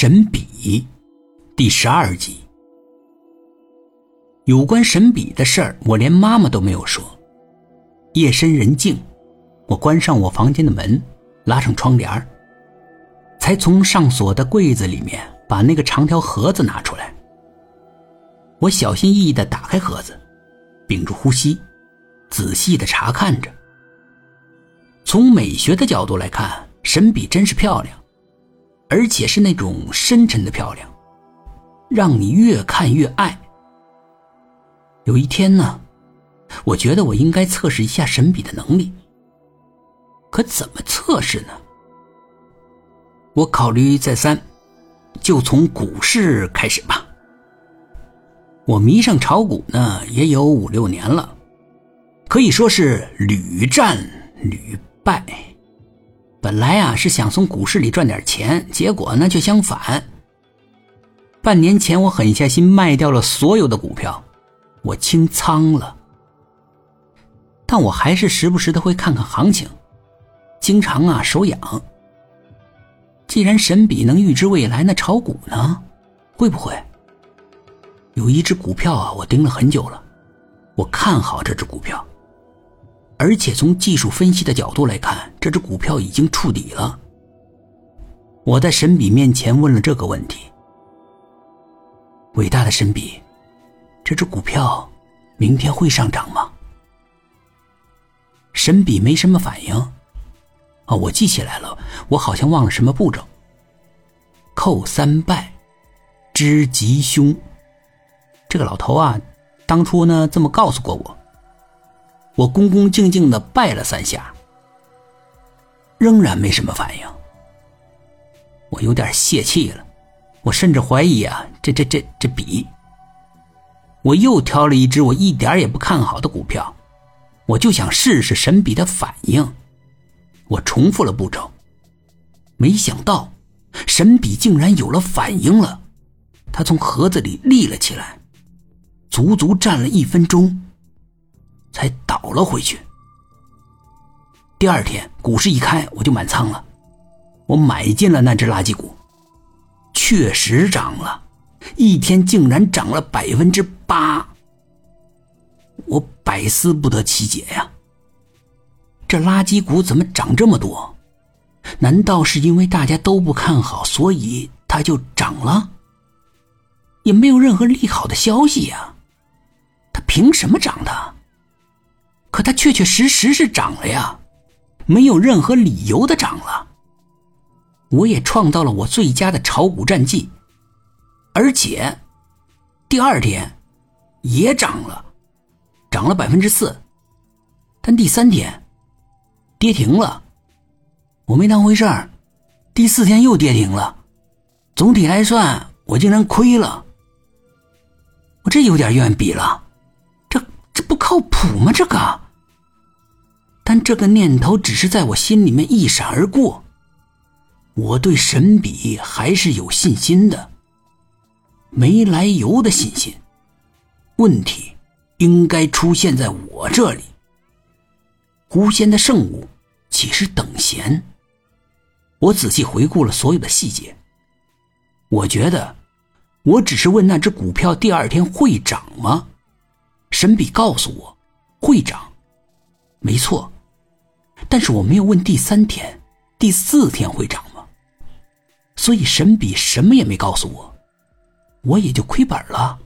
神笔，第十二集。有关神笔的事儿，我连妈妈都没有说。夜深人静，我关上我房间的门，拉上窗帘才从上锁的柜子里面把那个长条盒子拿出来。我小心翼翼的打开盒子，屏住呼吸，仔细的查看着。从美学的角度来看，神笔真是漂亮。而且是那种深沉的漂亮，让你越看越爱。有一天呢，我觉得我应该测试一下神笔的能力。可怎么测试呢？我考虑再三，就从股市开始吧。我迷上炒股呢，也有五六年了，可以说是屡战屡败。本来啊是想从股市里赚点钱，结果呢却相反。半年前我狠下心卖掉了所有的股票，我清仓了。但我还是时不时的会看看行情，经常啊手痒。既然神笔能预知未来，那炒股呢，会不会？有一只股票啊，我盯了很久了，我看好这只股票。而且从技术分析的角度来看，这只股票已经触底了。我在神笔面前问了这个问题：“伟大的神笔，这只股票明天会上涨吗？”神笔没什么反应。哦，我记起来了，我好像忘了什么步骤。扣三拜，知吉凶。这个老头啊，当初呢这么告诉过我。我恭恭敬敬的拜了三下，仍然没什么反应。我有点泄气了，我甚至怀疑啊，这这这这笔。我又挑了一只我一点也不看好的股票，我就想试试神笔的反应。我重复了步骤，没想到神笔竟然有了反应了，它从盒子里立了起来，足足站了一分钟。才倒了回去。第二天股市一开，我就满仓了，我买进了那只垃圾股，确实涨了，一天竟然涨了百分之八，我百思不得其解呀。这垃圾股怎么涨这么多？难道是因为大家都不看好，所以它就涨了？也没有任何利好的消息呀，它凭什么涨的？可它确确实实是涨了呀，没有任何理由的涨了。我也创造了我最佳的炒股战绩，而且第二天也涨了，涨了百分之四。但第三天跌停了，我没当回事儿。第四天又跌停了，总体来算我竟然亏了。我这有点怨笔了。靠谱吗？这个，但这个念头只是在我心里面一闪而过。我对神笔还是有信心的，没来由的信心。问题应该出现在我这里。狐仙的圣物岂是等闲？我仔细回顾了所有的细节，我觉得，我只是问那只股票第二天会涨吗？神笔告诉我，会涨，没错，但是我没有问第三天、第四天会涨吗？所以神笔什么也没告诉我，我也就亏本了。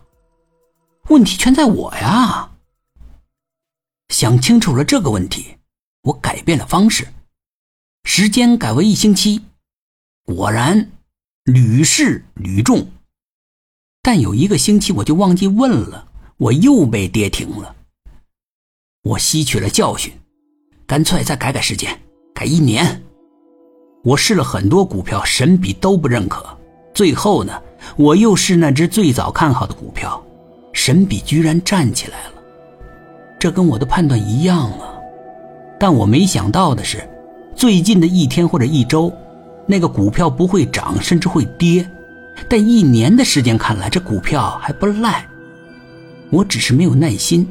问题全在我呀！想清楚了这个问题，我改变了方式，时间改为一星期，果然屡试屡中，但有一个星期我就忘记问了。我又被跌停了。我吸取了教训，干脆再改改时间，改一年。我试了很多股票，神笔都不认可。最后呢，我又试那只最早看好的股票，神笔居然站起来了。这跟我的判断一样啊。但我没想到的是，最近的一天或者一周，那个股票不会涨，甚至会跌。但一年的时间看来，这股票还不赖。我只是没有耐心，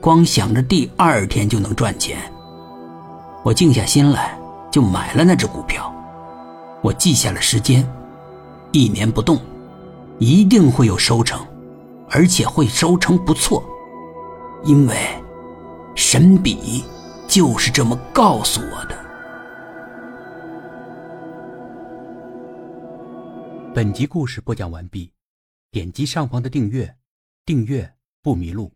光想着第二天就能赚钱。我静下心来，就买了那只股票。我记下了时间，一年不动，一定会有收成，而且会收成不错，因为神笔就是这么告诉我的。本集故事播讲完毕，点击上方的订阅，订阅不迷路。